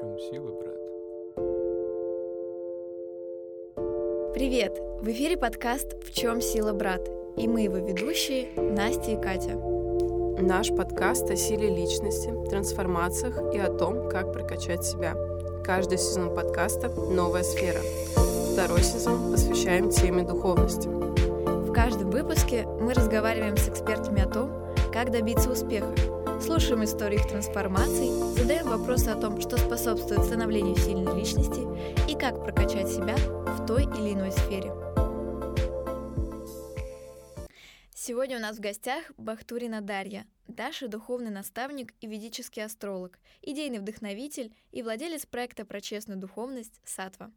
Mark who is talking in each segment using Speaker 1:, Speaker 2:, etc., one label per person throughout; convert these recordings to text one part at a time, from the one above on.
Speaker 1: чем сила, брат?
Speaker 2: Привет! В эфире подкаст «В чем сила, брат?» И мы его ведущие Настя и Катя.
Speaker 3: Наш подкаст о силе личности, трансформациях и о том, как прокачать себя. Каждый сезон подкаста – новая сфера. Второй сезон посвящаем теме духовности.
Speaker 2: В каждом выпуске мы разговариваем с экспертами о том, как добиться успеха, слушаем истории их трансформаций, задаем вопросы о том, что способствует становлению сильной личности и как прокачать себя в той или иной сфере. Сегодня у нас в гостях Бахтурина Дарья. Даша – духовный наставник и ведический астролог, идейный вдохновитель и владелец проекта про честную духовность «Сатва».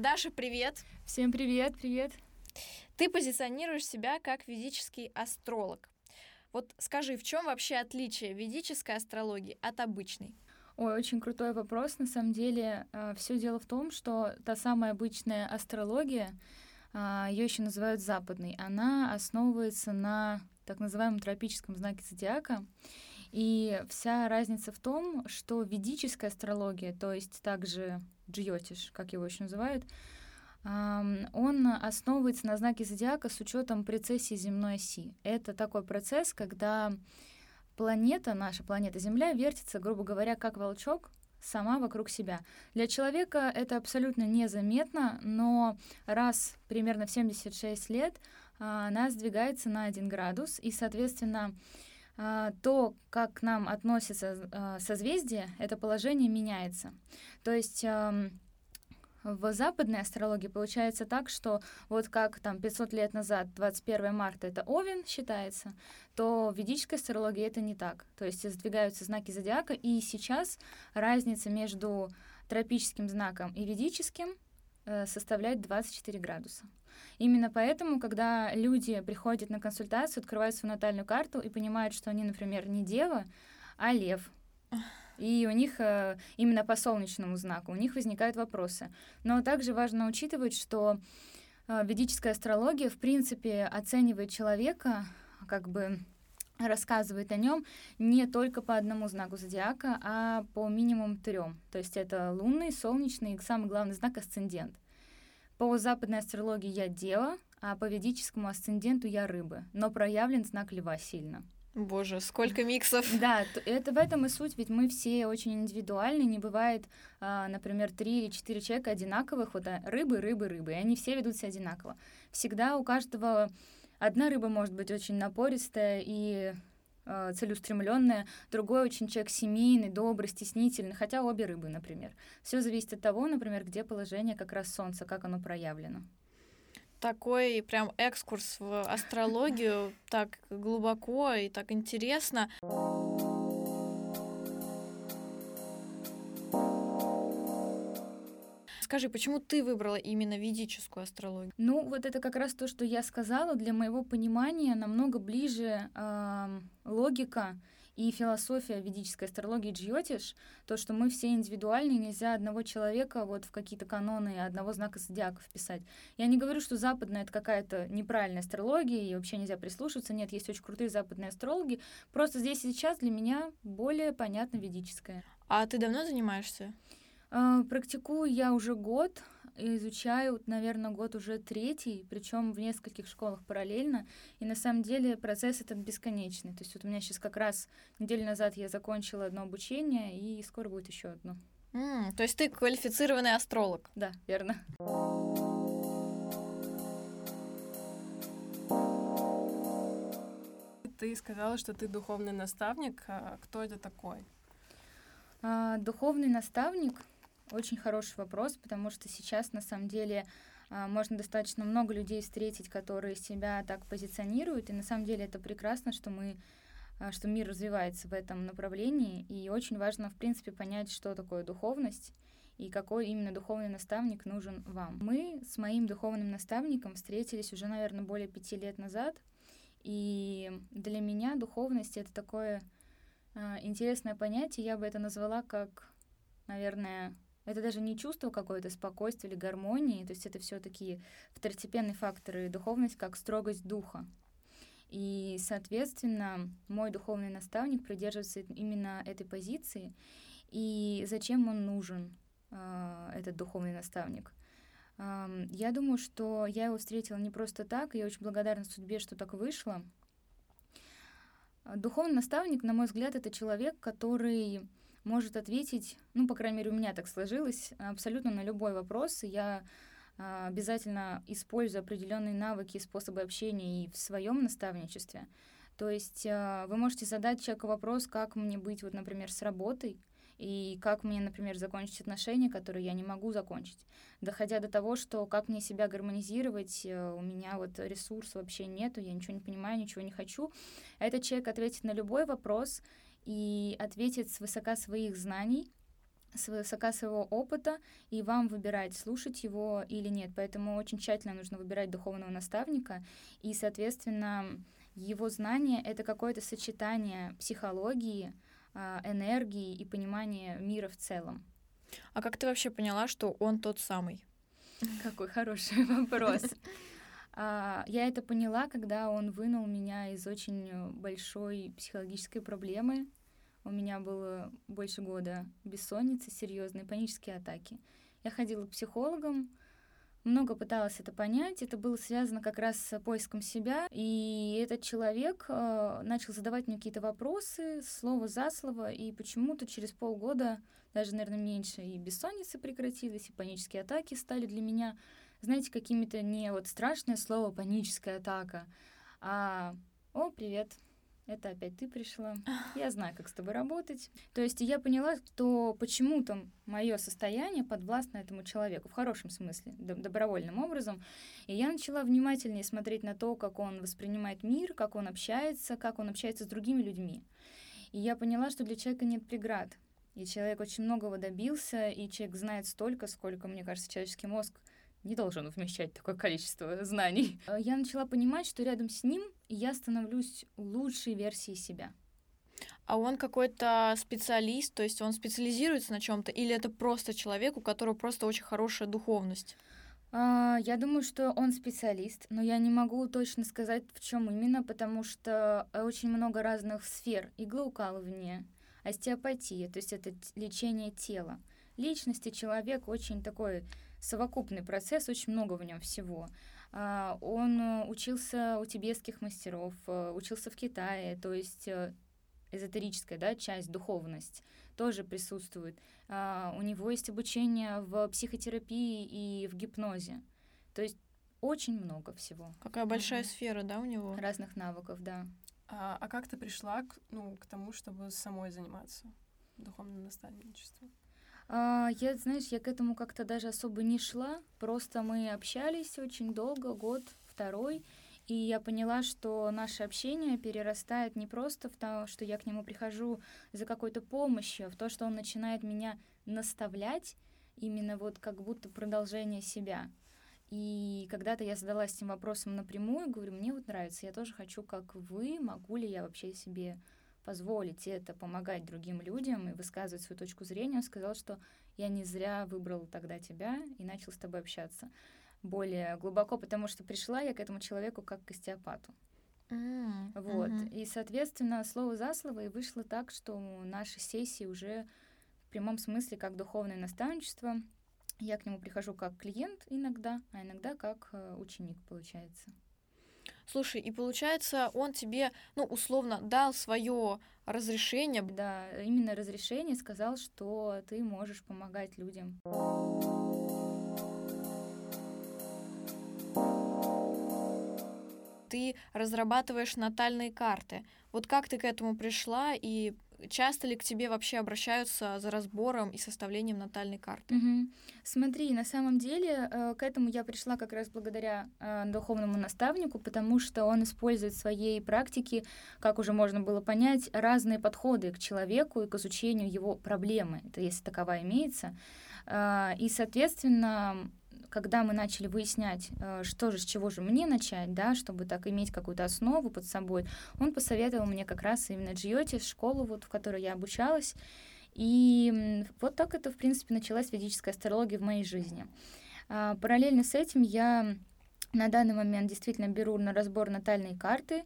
Speaker 2: Даша, привет!
Speaker 4: Всем привет, привет!
Speaker 2: Ты позиционируешь себя как ведический астролог. Вот скажи, в чем вообще отличие ведической астрологии от обычной?
Speaker 4: Ой, очень крутой вопрос. На самом деле, э, все дело в том, что та самая обычная астрология, э, ее еще называют западной, она основывается на так называемом тропическом знаке зодиака. И вся разница в том, что ведическая астрология, то есть также джиотиш, как его еще называют, он основывается на знаке зодиака с учетом прецессии земной оси. Это такой процесс, когда планета, наша планета Земля, вертится, грубо говоря, как волчок, сама вокруг себя. Для человека это абсолютно незаметно, но раз примерно в 76 лет а, она сдвигается на 1 градус, и, соответственно, то, как к нам относится а, созвездие, это положение меняется. То есть в западной астрологии получается так, что вот как там 500 лет назад, 21 марта это Овен считается, то в ведической астрологии это не так. То есть сдвигаются знаки зодиака, и сейчас разница между тропическим знаком и ведическим э, составляет 24 градуса. Именно поэтому, когда люди приходят на консультацию, открывают свою натальную карту и понимают, что они, например, не дева, а лев, и у них э, именно по солнечному знаку у них возникают вопросы. Но также важно учитывать, что э, ведическая астрология, в принципе, оценивает человека, как бы рассказывает о нем не только по одному знаку зодиака, а по минимум трем. То есть это лунный, солнечный и самый главный знак асцендент. По западной астрологии я дева, а по ведическому асценденту я рыбы, но проявлен знак льва сильно.
Speaker 2: Боже, сколько миксов.
Speaker 4: Да, это в этом и суть, ведь мы все очень индивидуальны, не бывает, а, например, три или четыре человека одинаковых, вот а, рыбы, рыбы, рыбы, и они все ведут себя одинаково. Всегда у каждого одна рыба может быть очень напористая и э, целеустремленная, другой очень человек семейный, добрый, стеснительный, хотя обе рыбы, например. Все зависит от того, например, где положение как раз Солнца, как оно проявлено
Speaker 2: такой прям экскурс в астрологию, так глубоко и так интересно. Скажи, почему ты выбрала именно ведическую астрологию?
Speaker 4: Ну, вот это как раз то, что я сказала. Для моего понимания намного ближе э, логика и философия ведической астрологии Джиотиш, то, что мы все индивидуальны, нельзя одного человека вот в какие-то каноны одного знака зодиака вписать. Я не говорю, что западная — это какая-то неправильная астрология, и вообще нельзя прислушиваться. Нет, есть очень крутые западные астрологи. Просто здесь и сейчас для меня более понятно ведическая.
Speaker 2: А ты давно занимаешься?
Speaker 4: Uh, практикую я уже год изучаю, наверное, год уже третий, причем в нескольких школах параллельно. И на самом деле процесс этот бесконечный. То есть вот у меня сейчас как раз неделю назад я закончила одно обучение, и скоро будет еще одно.
Speaker 2: Mm, то есть ты квалифицированный астролог?
Speaker 4: Да, верно.
Speaker 3: Ты сказала, что ты духовный наставник. А кто это такой?
Speaker 4: А, духовный наставник очень хороший вопрос, потому что сейчас на самом деле а, можно достаточно много людей встретить, которые себя так позиционируют, и на самом деле это прекрасно, что мы а, что мир развивается в этом направлении, и очень важно, в принципе, понять, что такое духовность и какой именно духовный наставник нужен вам. Мы с моим духовным наставником встретились уже, наверное, более пяти лет назад, и для меня духовность — это такое э, интересное понятие, я бы это назвала как, наверное, это даже не чувство какое-то спокойствия или гармонии, то есть это все такие второстепенные факторы духовность, как строгость духа. И, соответственно, мой духовный наставник придерживается именно этой позиции. И зачем он нужен, э, этот духовный наставник? Я думаю, что я его встретила не просто так, я очень благодарна судьбе, что так вышло. Духовный наставник, на мой взгляд, это человек, который может ответить, ну, по крайней мере, у меня так сложилось, абсолютно на любой вопрос. Я а, обязательно использую определенные навыки и способы общения и в своем наставничестве. То есть а, вы можете задать человеку вопрос, как мне быть, вот, например, с работой, и как мне, например, закончить отношения, которые я не могу закончить, доходя до того, что как мне себя гармонизировать, э, у меня вот ресурс вообще нету, я ничего не понимаю, ничего не хочу. Этот человек ответит на любой вопрос и ответит с высока своих знаний, с высока своего опыта, и вам выбирать, слушать его или нет. Поэтому очень тщательно нужно выбирать духовного наставника, и, соответственно, его знание — это какое-то сочетание психологии, а, энергии и понимания мира в целом.
Speaker 2: А как ты вообще поняла, что он тот самый?
Speaker 4: Какой хороший вопрос. А, я это поняла, когда он вынул меня из очень большой психологической проблемы. У меня было больше года бессонницы, серьезные панические атаки. Я ходила к психологам, много пыталась это понять. Это было связано как раз с поиском себя. И этот человек э, начал задавать мне какие-то вопросы, слово за слово, и почему-то через полгода, даже, наверное, меньше, и бессонница прекратилась, и панические атаки стали для меня, знаете, какими-то не вот страшное слово «паническая атака», а «О, привет, это опять ты пришла, я знаю, как с тобой работать. То есть я поняла, что почему-то мое состояние подвластно этому человеку, в хорошем смысле, добровольным образом. И я начала внимательнее смотреть на то, как он воспринимает мир, как он общается, как он общается с другими людьми. И я поняла, что для человека нет преград. И человек очень многого добился, и человек знает столько, сколько, мне кажется, человеческий мозг не должен вмещать такое количество знаний. Э, я начала понимать, что рядом с ним я становлюсь лучшей версией себя.
Speaker 2: А он какой-то специалист, то есть он специализируется на чем-то, или это просто человек, у которого просто очень хорошая духовность?
Speaker 4: А, я думаю, что он специалист, но я не могу точно сказать, в чем именно, потому что очень много разных сфер. Иглоукалывание, остеопатия, то есть это лечение тела. Личности человек очень такой совокупный процесс, очень много в нем всего. А, он э, учился у тибетских мастеров, э, учился в Китае, то есть э, эзотерическая да, часть, духовность тоже присутствует. А, у него есть обучение в психотерапии и в гипнозе. То есть очень много всего.
Speaker 2: Какая большая mm-hmm. сфера, да, у него?
Speaker 4: Разных навыков, да.
Speaker 3: А, а как ты пришла к, ну, к тому, чтобы самой заниматься духовным наставничеством?
Speaker 4: А, я, знаешь, я к этому как-то даже особо не шла. Просто мы общались очень долго, год, второй. И я поняла, что наше общение перерастает не просто в то, что я к нему прихожу за какой-то помощью, а в то, что он начинает меня наставлять, именно вот как будто продолжение себя. И когда-то я задалась этим вопросом напрямую, говорю, мне вот нравится, я тоже хочу, как вы, могу ли я вообще себе позволить это, помогать другим людям и высказывать свою точку зрения, он сказал, что я не зря выбрал тогда тебя и начал с тобой общаться более глубоко, потому что пришла я к этому человеку как к остеопату. Mm, вот. Mm-hmm. И, соответственно, слово за слово, и вышло так, что наши сессии уже в прямом смысле как духовное наставничество. Я к нему прихожу как клиент иногда, а иногда как э, ученик, получается.
Speaker 2: Слушай, и получается, он тебе, ну, условно, дал свое разрешение.
Speaker 4: Да, именно разрешение сказал, что ты можешь помогать людям.
Speaker 2: Ты разрабатываешь натальные карты. Вот как ты к этому пришла и часто ли к тебе вообще обращаются за разбором и составлением натальной карты?
Speaker 4: Угу. Смотри, на самом деле э, к этому я пришла как раз благодаря э, духовному наставнику, потому что он использует в своей практике, как уже можно было понять, разные подходы к человеку и к изучению его проблемы, если таковая имеется. Э, и, соответственно, когда мы начали выяснять, э, что же, с чего же мне начать, да, чтобы так иметь какую-то основу под собой, он посоветовал мне как раз именно Джиоти, школу, вот, в которой я обучалась. И вот так это, в принципе, началась ведическая астрология в моей жизни. А, параллельно с этим я на данный момент действительно беру на разбор натальные карты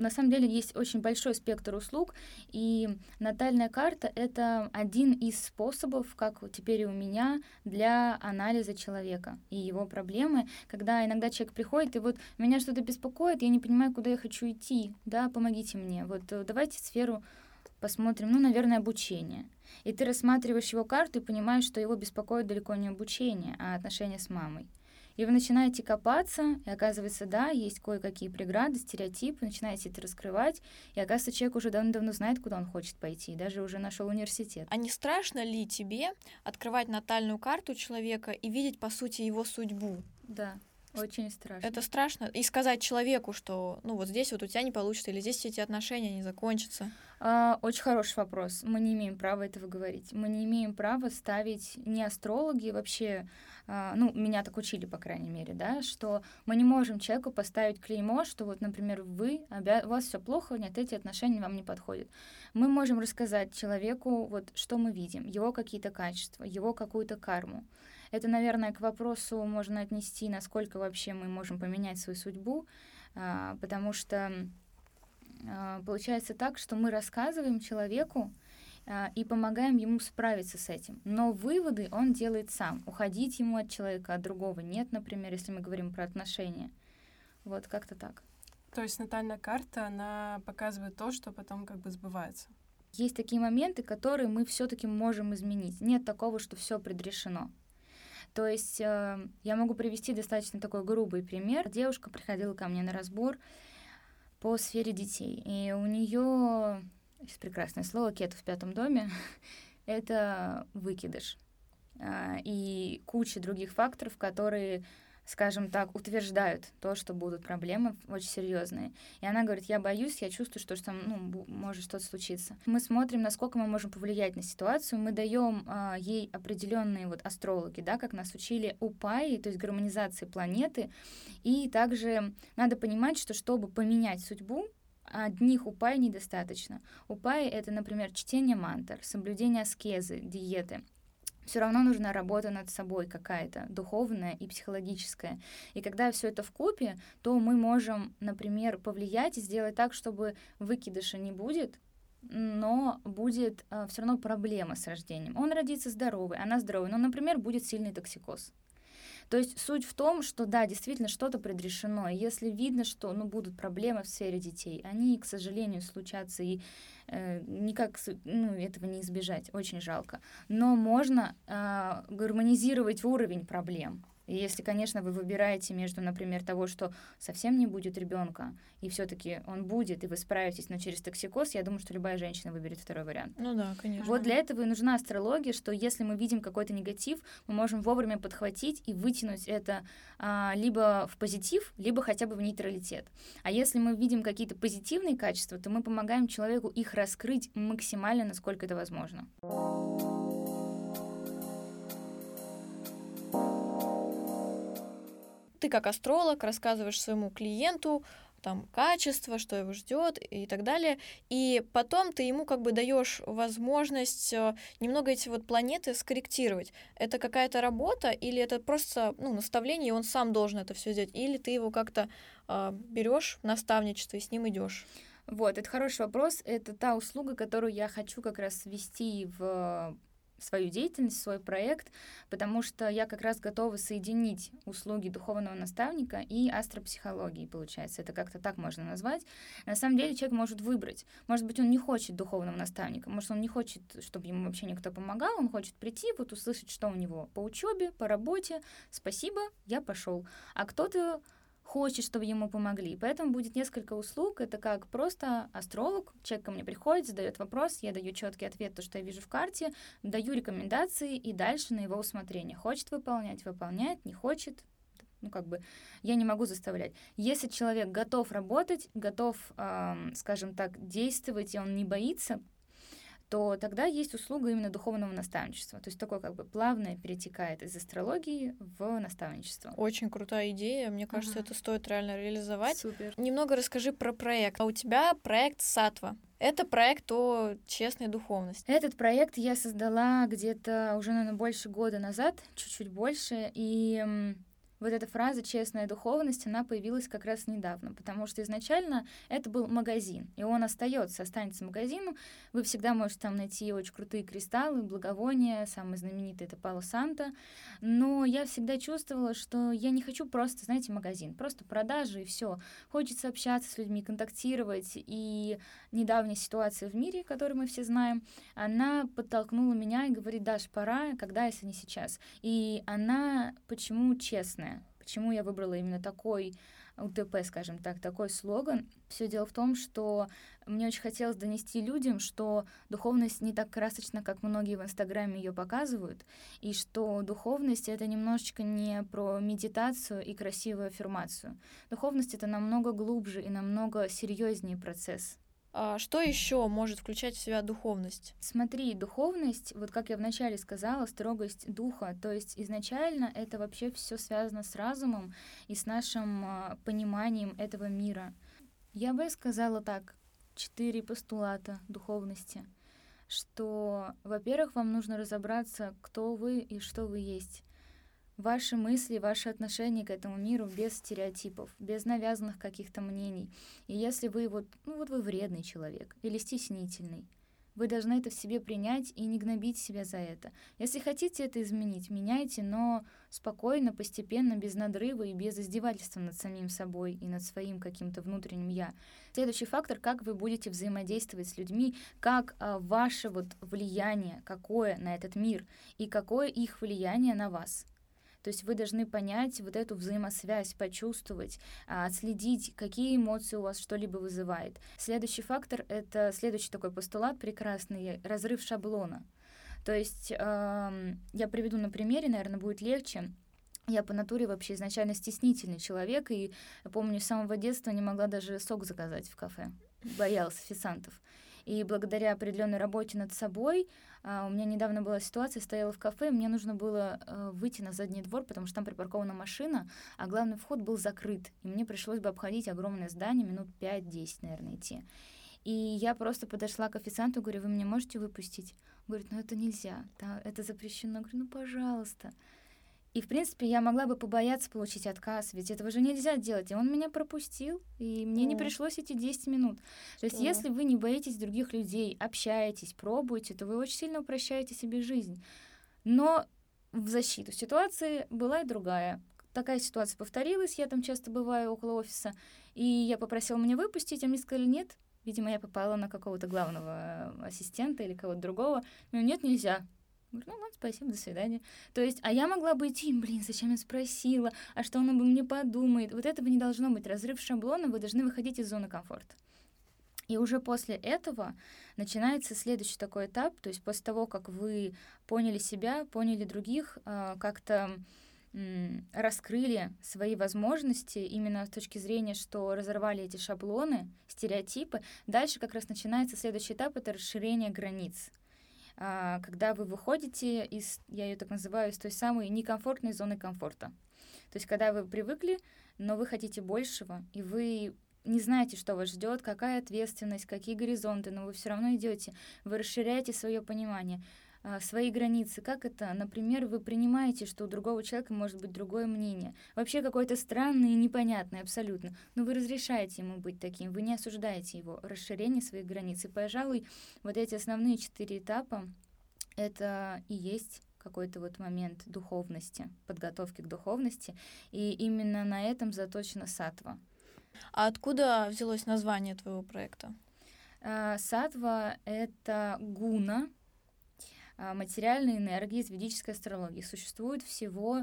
Speaker 4: на самом деле есть очень большой спектр услуг, и натальная карта — это один из способов, как теперь и у меня, для анализа человека и его проблемы, когда иногда человек приходит, и вот меня что-то беспокоит, я не понимаю, куда я хочу идти, да, помогите мне, вот э, давайте сферу посмотрим, ну, наверное, обучение. И ты рассматриваешь его карту и понимаешь, что его беспокоит далеко не обучение, а отношения с мамой. И вы начинаете копаться, и оказывается, да, есть кое-какие преграды, стереотипы, начинаете это раскрывать, и оказывается, человек уже давно-давно знает, куда он хочет пойти, даже уже нашел университет.
Speaker 2: А не страшно ли тебе открывать натальную карту человека и видеть, по сути, его судьбу?
Speaker 4: Да. Очень страшно.
Speaker 2: Это страшно. И сказать человеку, что ну вот здесь вот у тебя не получится, или здесь эти отношения не закончатся.
Speaker 4: А, очень хороший вопрос. Мы не имеем права этого говорить. Мы не имеем права ставить не астрологи вообще, ну, меня так учили, по крайней мере, да, что мы не можем человеку поставить клеймо, что вот, например, вы, обя... у вас все плохо, нет, эти отношения вам не подходят. Мы можем рассказать человеку, вот, что мы видим, его какие-то качества, его какую-то карму. Это, наверное, к вопросу можно отнести, насколько вообще мы можем поменять свою судьбу, а, потому что а, получается так, что мы рассказываем человеку а, и помогаем ему справиться с этим. Но выводы он делает сам. Уходить ему от человека, от другого нет, например, если мы говорим про отношения. Вот как-то так.
Speaker 3: То есть натальная карта, она показывает то, что потом как бы сбывается.
Speaker 4: Есть такие моменты, которые мы все-таки можем изменить. Нет такого, что все предрешено. То есть э, я могу привести достаточно такой грубый пример. Девушка приходила ко мне на разбор по сфере детей, и у нее сейчас прекрасное слово кет в пятом доме это выкидыш э, и куча других факторов, которые скажем так, утверждают то, что будут проблемы очень серьезные. И она говорит, я боюсь, я чувствую, что там ну, может что-то случиться. Мы смотрим, насколько мы можем повлиять на ситуацию, мы даем а, ей определенные вот астрологи, да, как нас учили упаи, то есть гармонизации планеты. И также надо понимать, что чтобы поменять судьбу, одних упай недостаточно. Упай — это, например, чтение мантр, соблюдение аскезы, диеты — все равно нужна работа над собой какая-то, духовная и психологическая. И когда все это в купе, то мы можем, например, повлиять и сделать так, чтобы выкидыша не будет, но будет э, все равно проблема с рождением. Он родится здоровый, она здоровая, но, например, будет сильный токсикоз. То есть суть в том, что да, действительно что-то предрешено. Если видно, что ну, будут проблемы в сфере детей, они, к сожалению, случатся и э, никак ну, этого не избежать. Очень жалко. Но можно э, гармонизировать уровень проблем. И если, конечно, вы выбираете между, например, того, что совсем не будет ребенка, и все-таки он будет, и вы справитесь, но через токсикоз, я думаю, что любая женщина выберет второй вариант.
Speaker 2: Ну да, конечно.
Speaker 4: Вот для этого и нужна астрология, что если мы видим какой-то негатив, мы можем вовремя подхватить и вытянуть это а, либо в позитив, либо хотя бы в нейтралитет. А если мы видим какие-то позитивные качества, то мы помогаем человеку их раскрыть максимально, насколько это возможно.
Speaker 2: Ты как астролог рассказываешь своему клиенту там качество, что его ждет и так далее. И потом ты ему как бы даешь возможность э, немного эти вот планеты скорректировать. Это какая-то работа или это просто ну, наставление, и он сам должен это все сделать, или ты его как-то э, берешь наставничество и с ним идешь.
Speaker 4: Вот, это хороший вопрос. Это та услуга, которую я хочу как раз ввести в свою деятельность, свой проект, потому что я как раз готова соединить услуги духовного наставника и астропсихологии, получается. Это как-то так можно назвать. На самом деле человек может выбрать. Может быть, он не хочет духовного наставника, может, он не хочет, чтобы ему вообще никто помогал, он хочет прийти, вот услышать, что у него по учебе, по работе. Спасибо, я пошел. А кто-то хочет, чтобы ему помогли. Поэтому будет несколько услуг. Это как просто астролог, человек ко мне приходит, задает вопрос, я даю четкий ответ, то, что я вижу в карте, даю рекомендации и дальше на его усмотрение. Хочет выполнять, выполняет, не хочет, ну, как бы, я не могу заставлять. Если человек готов работать, готов, эм, скажем так, действовать, и он не боится то тогда есть услуга именно духовного наставничества. То есть такое как бы плавное перетекает из астрологии в наставничество.
Speaker 2: Очень крутая идея. Мне кажется, ага. это стоит реально реализовать.
Speaker 4: Супер.
Speaker 2: Немного расскажи про проект. А у тебя проект Сатва. Это проект о честной духовности.
Speaker 4: Этот проект я создала где-то уже, наверное, больше года назад, чуть-чуть больше. И вот эта фраза «честная духовность», она появилась как раз недавно, потому что изначально это был магазин, и он остается, останется магазином. Вы всегда можете там найти очень крутые кристаллы, благовония, самый знаменитый — это Пало Санта. Но я всегда чувствовала, что я не хочу просто, знаете, магазин, просто продажи и все. Хочется общаться с людьми, контактировать. И недавняя ситуация в мире, которую мы все знаем, она подтолкнула меня и говорит, Даш, пора, когда, если не сейчас. И она почему честная? Почему я выбрала именно такой УТП, скажем так, такой слоган? Все дело в том, что мне очень хотелось донести людям, что духовность не так красочна, как многие в Инстаграме ее показывают, и что духовность — это немножечко не про медитацию и красивую аффирмацию. Духовность — это намного глубже и намного серьезнее процесс.
Speaker 2: А что еще может включать в себя духовность?
Speaker 4: Смотри, духовность, вот как я вначале сказала, строгость духа, то есть изначально это вообще все связано с разумом и с нашим э, пониманием этого мира. Я бы сказала так, четыре постулата духовности, что, во-первых, вам нужно разобраться, кто вы и что вы есть ваши мысли, ваши отношения к этому миру без стереотипов, без навязанных каких-то мнений. И если вы вот, ну вот вы вредный человек или стеснительный, вы должны это в себе принять и не гнобить себя за это. Если хотите это изменить, меняйте, но спокойно, постепенно, без надрыва и без издевательства над самим собой и над своим каким-то внутренним «я». Следующий фактор — как вы будете взаимодействовать с людьми, как а, ваше вот влияние, какое на этот мир и какое их влияние на вас. То есть вы должны понять вот эту взаимосвязь, почувствовать, а, отследить, какие эмоции у вас что-либо вызывает. Следующий фактор — это следующий такой постулат прекрасный — разрыв шаблона. То есть я приведу на примере, наверное, будет легче. Я по натуре вообще изначально стеснительный человек, и помню, с самого детства не могла даже сок заказать в кафе. Боялась официантов. И благодаря определенной работе над собой а, у меня недавно была ситуация, стояла в кафе, мне нужно было а, выйти на задний двор, потому что там припаркована машина, а главный вход был закрыт. И мне пришлось бы обходить огромное здание, минут 5-10, наверное, идти. И я просто подошла к официанту, говорю, вы меня можете выпустить? Говорит, ну это нельзя, это запрещено. Говорю, ну пожалуйста. И, в принципе, я могла бы побояться получить отказ, ведь этого же нельзя делать. И он меня пропустил, и мне О. не пришлось эти 10 минут. Что? То есть, если вы не боитесь других людей, общаетесь, пробуете, то вы очень сильно упрощаете себе жизнь. Но в защиту ситуации была и другая. Такая ситуация повторилась, я там часто бываю около офиса, и я попросила меня выпустить, а мне сказали нет. Видимо, я попала на какого-то главного ассистента или кого-то другого. Ну, нет, нельзя. Говорю, ну ладно, спасибо, до свидания. То есть, а я могла бы идти, блин, зачем я спросила, а что он обо мне подумает. Вот этого не должно быть. Разрыв шаблона, вы должны выходить из зоны комфорта. И уже после этого начинается следующий такой этап, то есть после того, как вы поняли себя, поняли других, а, как-то раскрыли свои возможности именно с точки зрения, что разорвали эти шаблоны, стереотипы. Дальше как раз начинается следующий этап, это расширение границ. А, когда вы выходите из, я ее так называю, из той самой некомфортной зоны комфорта. То есть когда вы привыкли, но вы хотите большего, и вы не знаете, что вас ждет, какая ответственность, какие горизонты, но вы все равно идете, вы расширяете свое понимание. А, свои границы. Как это? Например, вы принимаете, что у другого человека может быть другое мнение. Вообще какое-то странное и непонятное абсолютно. Но вы разрешаете ему быть таким, вы не осуждаете его. Расширение своих границ. И, пожалуй, вот эти основные четыре этапа — это и есть какой-то вот момент духовности, подготовки к духовности. И именно на этом заточена сатва.
Speaker 2: А откуда взялось название твоего проекта?
Speaker 4: А, сатва — это гуна, материальной энергии из ведической астрологии. Существует всего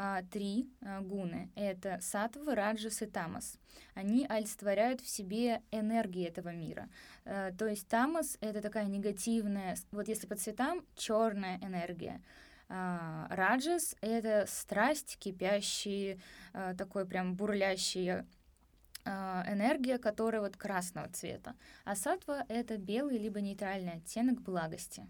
Speaker 4: а, три а, гуны. Это сатва, раджас и тамас. Они олицетворяют в себе энергии этого мира. А, то есть тамас — это такая негативная, вот если по цветам, черная энергия. А, раджас — это страсть, кипящий, а, такой прям бурлящий энергия, которая вот красного цвета. А сатва — это белый либо нейтральный оттенок благости.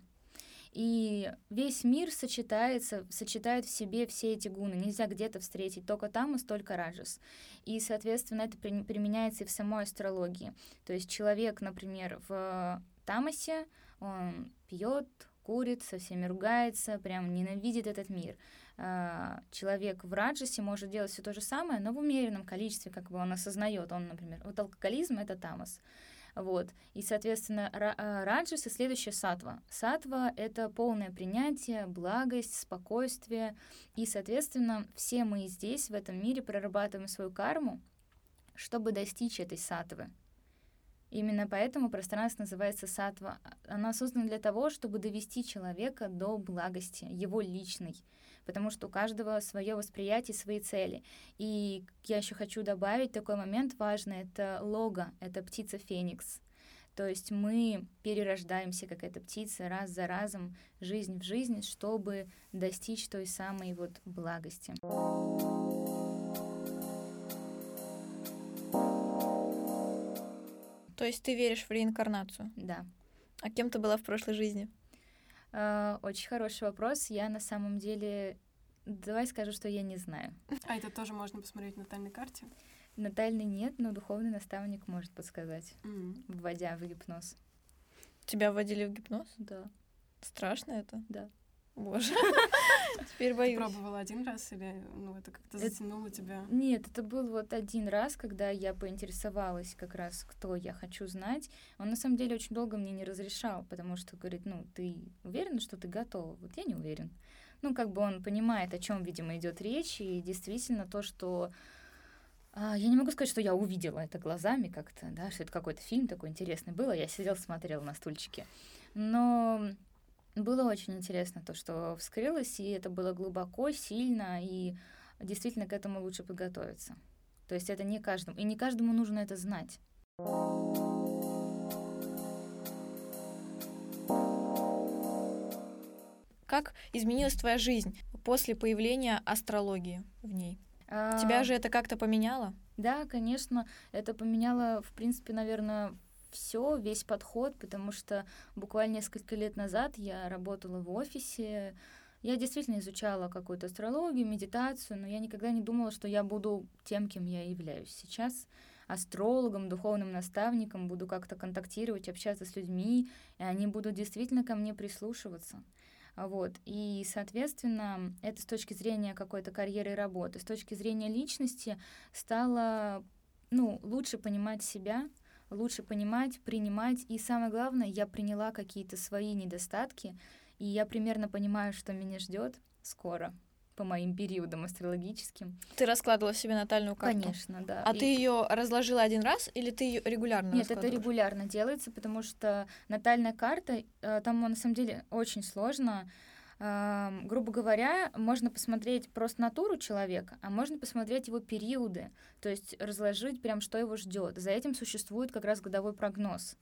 Speaker 4: И весь мир сочетается, сочетает в себе все эти гуны. Нельзя где-то встретить только тамас, только раджас. И, соответственно, это применяется и в самой астрологии. То есть человек, например, в тамасе, он пьет, курит, со всеми ругается, прям ненавидит этот мир. а, человек в раджасе может делать все то же самое, но в умеренном количестве, как бы он осознает. Он, например, вот алкоголизм — это тамас. Вот. И, соответственно, раджас и следующая сатва. Сатва — это полное принятие, благость, спокойствие. И, соответственно, все мы здесь, в этом мире, прорабатываем свою карму, чтобы достичь этой сатвы. Именно поэтому пространство называется сатва. Оно создано для того, чтобы довести человека до благости, его личной, потому что у каждого свое восприятие, свои цели. И я еще хочу добавить такой момент важный, это лого, это птица Феникс. То есть мы перерождаемся, как эта птица, раз за разом, жизнь в жизнь, чтобы достичь той самой вот благости.
Speaker 2: Есть ты веришь в реинкарнацию?
Speaker 4: Да.
Speaker 2: А кем ты была в прошлой жизни?
Speaker 4: Uh, очень хороший вопрос. Я на самом деле... Давай скажу, что я не знаю.
Speaker 3: А это тоже можно посмотреть на натальной карте?
Speaker 4: Натальной нет, но духовный наставник может подсказать,
Speaker 3: mm.
Speaker 4: вводя в гипноз.
Speaker 2: Тебя вводили в гипноз?
Speaker 4: Да.
Speaker 2: Страшно это?
Speaker 4: Да.
Speaker 2: Боже. Теперь боюсь.
Speaker 3: Ты пробовала один раз или ну, это как-то затянуло тебя?
Speaker 4: Нет, это был вот один раз, когда я поинтересовалась как раз, кто я хочу знать. Он на самом деле очень долго мне не разрешал, потому что говорит, ну, ты уверена, что ты готова? Вот я не уверен. Ну, как бы он понимает, о чем, видимо, идет речь, и действительно то, что а, я не могу сказать, что я увидела это глазами как-то, да, что это какой-то фильм такой интересный был, я сидела, смотрела на стульчике. Но было очень интересно то, что вскрылось, и это было глубоко, сильно, и действительно к этому лучше подготовиться. То есть это не каждому, и не каждому нужно это знать.
Speaker 2: Как изменилась твоя жизнь после появления астрологии в ней?
Speaker 4: А...
Speaker 2: Тебя же это как-то поменяло?
Speaker 4: Да, конечно, это поменяло, в принципе, наверное, все, весь подход, потому что буквально несколько лет назад я работала в офисе, я действительно изучала какую-то астрологию, медитацию, но я никогда не думала, что я буду тем, кем я являюсь сейчас астрологом, духовным наставником, буду как-то контактировать, общаться с людьми, и они будут действительно ко мне прислушиваться. Вот. И, соответственно, это с точки зрения какой-то карьеры и работы. С точки зрения личности стало ну, лучше понимать себя, лучше понимать, принимать. И самое главное, я приняла какие-то свои недостатки, и я примерно понимаю, что меня ждет скоро по моим периодам астрологическим.
Speaker 2: Ты раскладывала себе натальную карту?
Speaker 4: Конечно, да.
Speaker 2: А и... ты ее разложила один раз или ты ее регулярно
Speaker 4: Нет, это регулярно делается, потому что натальная карта, э, там на самом деле очень сложно грубо говоря, можно посмотреть просто натуру человека, а можно посмотреть его периоды, то есть разложить прям, что его ждет. За этим существует как раз годовой прогноз.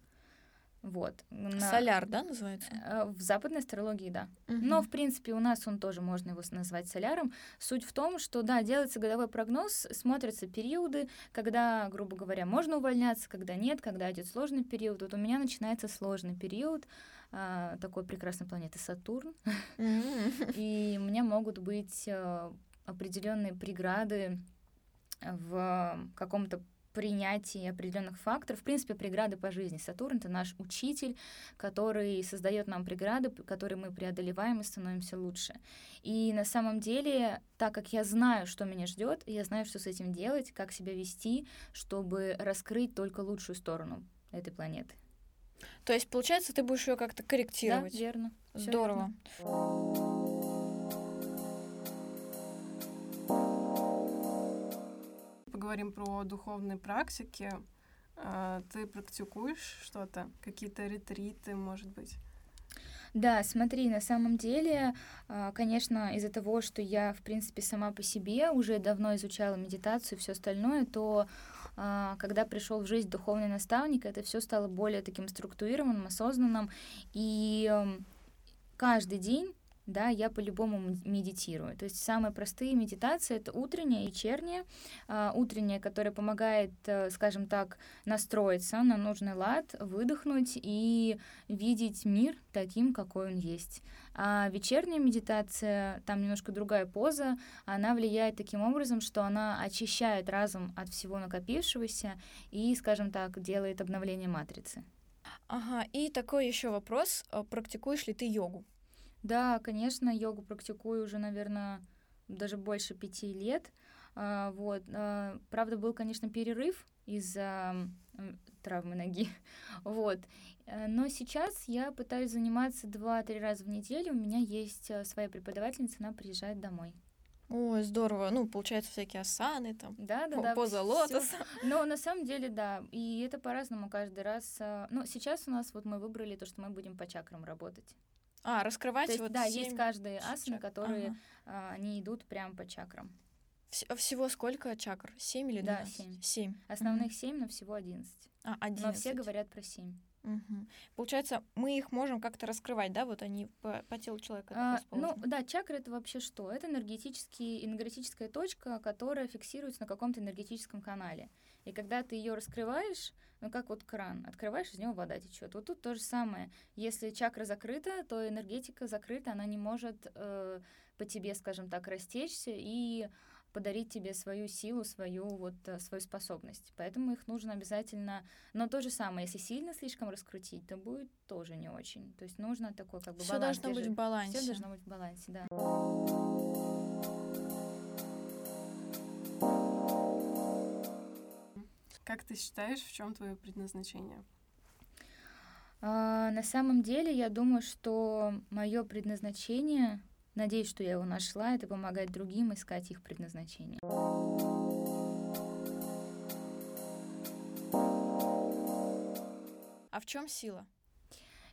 Speaker 4: Вот.
Speaker 2: На... Соляр, да, называется?
Speaker 4: Э, в западной астрологии, да. Угу. Но, в принципе, у нас он тоже можно его назвать соляром. Суть в том, что, да, делается годовой прогноз, смотрятся периоды, когда, грубо говоря, можно увольняться, когда нет, когда идет сложный период. Вот у меня начинается сложный период, а, такой прекрасной планеты Сатурн. И у меня могут быть а, определенные преграды в каком-то принятии определенных факторов. В принципе, преграды по жизни. Сатурн — это наш учитель, который создает нам преграды, которые мы преодолеваем и становимся лучше. И на самом деле, так как я знаю, что меня ждет, я знаю, что с этим делать, как себя вести, чтобы раскрыть только лучшую сторону этой планеты.
Speaker 2: То есть, получается, ты будешь ее как-то корректировать.
Speaker 4: Да, верно.
Speaker 2: Здорово. Верно.
Speaker 3: Поговорим про духовные практики. А, ты практикуешь что-то? Какие-то ретриты, может быть?
Speaker 4: Да, смотри, на самом деле, а, конечно, из-за того, что я, в принципе, сама по себе уже давно изучала медитацию и все остальное, то когда пришел в жизнь духовный наставник, это все стало более таким структурированным, осознанным. И каждый день да, я по-любому медитирую. То есть самые простые медитации — это утренняя и вечерняя. А, утренняя, которая помогает, э, скажем так, настроиться на нужный лад, выдохнуть и видеть мир таким, какой он есть. А вечерняя медитация, там немножко другая поза, она влияет таким образом, что она очищает разум от всего накопившегося и, скажем так, делает обновление матрицы.
Speaker 2: Ага, и такой еще вопрос. А практикуешь ли ты йогу?
Speaker 4: Да, конечно, йогу практикую уже, наверное, даже больше пяти лет. А, вот. А, правда, был, конечно, перерыв из-за травмы ноги. вот. Э, но сейчас я пытаюсь заниматься два-три раза в неделю. У меня есть э, своя преподавательница, она приезжает домой.
Speaker 2: Ой, здорово. Ну, получается, всякие асаны там.
Speaker 4: Да, да, да.
Speaker 2: Поза лотоса.
Speaker 4: Но на самом деле, да. И это по-разному каждый раз. Ну, сейчас у нас вот мы выбрали то, что мы будем по чакрам работать.
Speaker 2: А, раскрывать
Speaker 4: есть,
Speaker 2: вот
Speaker 4: Да,
Speaker 2: 7...
Speaker 4: есть каждые асаны, которые ага. а, они идут прямо по чакрам.
Speaker 2: Вс- всего сколько чакр? Семь или 12?
Speaker 4: Да, семь.
Speaker 2: Семь.
Speaker 4: Основных семь, но всего одиннадцать.
Speaker 2: А, одиннадцать.
Speaker 4: Но все говорят про семь.
Speaker 2: Угу. Получается, мы их можем как-то раскрывать, да, вот они по, по телу человека
Speaker 4: а, Ну да, чакра это вообще что? Это энергетический, энергетическая точка, которая фиксируется на каком-то энергетическом канале. И когда ты ее раскрываешь, ну как вот кран, открываешь, из него вода течет. Вот тут то же самое. Если чакра закрыта, то энергетика закрыта, она не может э, по тебе, скажем так, растечься и подарить тебе свою силу, свою вот э, свою способность. Поэтому их нужно обязательно. Но то же самое, если сильно слишком раскрутить, то будет тоже не очень. То есть нужно такой как бы
Speaker 2: Все
Speaker 4: баланс.
Speaker 2: должно держать. быть в балансе.
Speaker 4: Все должно быть в балансе, да.
Speaker 3: Как ты считаешь, в чем твое предназначение?
Speaker 4: А, на самом деле, я думаю, что мое предназначение Надеюсь, что я его нашла. Это помогает другим искать их предназначение.
Speaker 2: А в чем сила?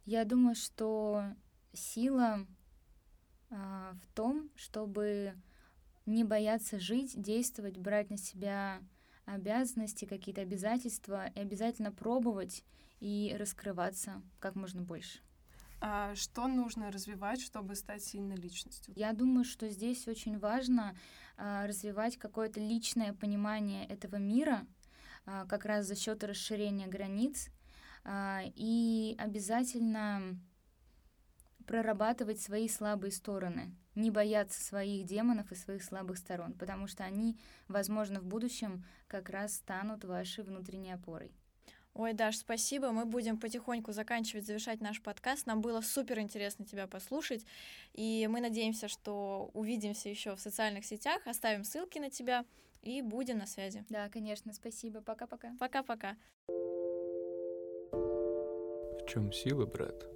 Speaker 4: Я думаю, что сила а, в том, чтобы не бояться жить, действовать, брать на себя обязанности, какие-то обязательства и обязательно пробовать и раскрываться как можно больше.
Speaker 3: А что нужно развивать, чтобы стать сильной личностью?
Speaker 4: Я думаю, что здесь очень важно а, развивать какое-то личное понимание этого мира, а, как раз за счет расширения границ, а, и обязательно прорабатывать свои слабые стороны, не бояться своих демонов и своих слабых сторон, потому что они, возможно, в будущем как раз станут вашей внутренней опорой.
Speaker 2: Ой, Даш, спасибо. Мы будем потихоньку заканчивать, завершать наш подкаст. Нам было супер интересно тебя послушать. И мы надеемся, что увидимся еще в социальных сетях, оставим ссылки на тебя и будем на связи.
Speaker 4: Да, конечно, спасибо. Пока-пока.
Speaker 2: Пока-пока.
Speaker 1: В чем сила, брат?